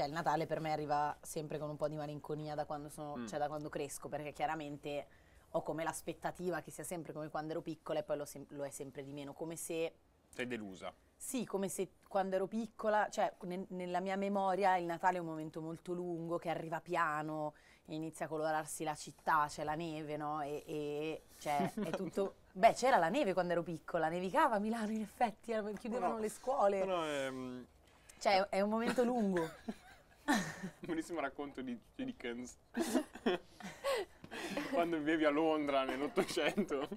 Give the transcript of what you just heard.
cioè il Natale per me arriva sempre con un po' di malinconia da quando, sono, Mm. cioè, da quando cresco, perché chiaramente ho come l'aspettativa che sia sempre come quando ero piccola e poi lo, sem- lo è sempre di meno, come se Sei delusa. sì, come se quando ero piccola, cioè ne- nella mia memoria il Natale è un momento molto lungo che arriva piano, inizia a colorarsi la città, c'è la neve, no? E, e, cioè è tutto... Beh, c'era la neve quando ero piccola, nevicava a Milano in effetti, chiudevano No. le scuole, No, mm, cioè è un momento lungo. un bellissimo racconto di Dickens. Quando vivevi a Londra nell'Ottocento.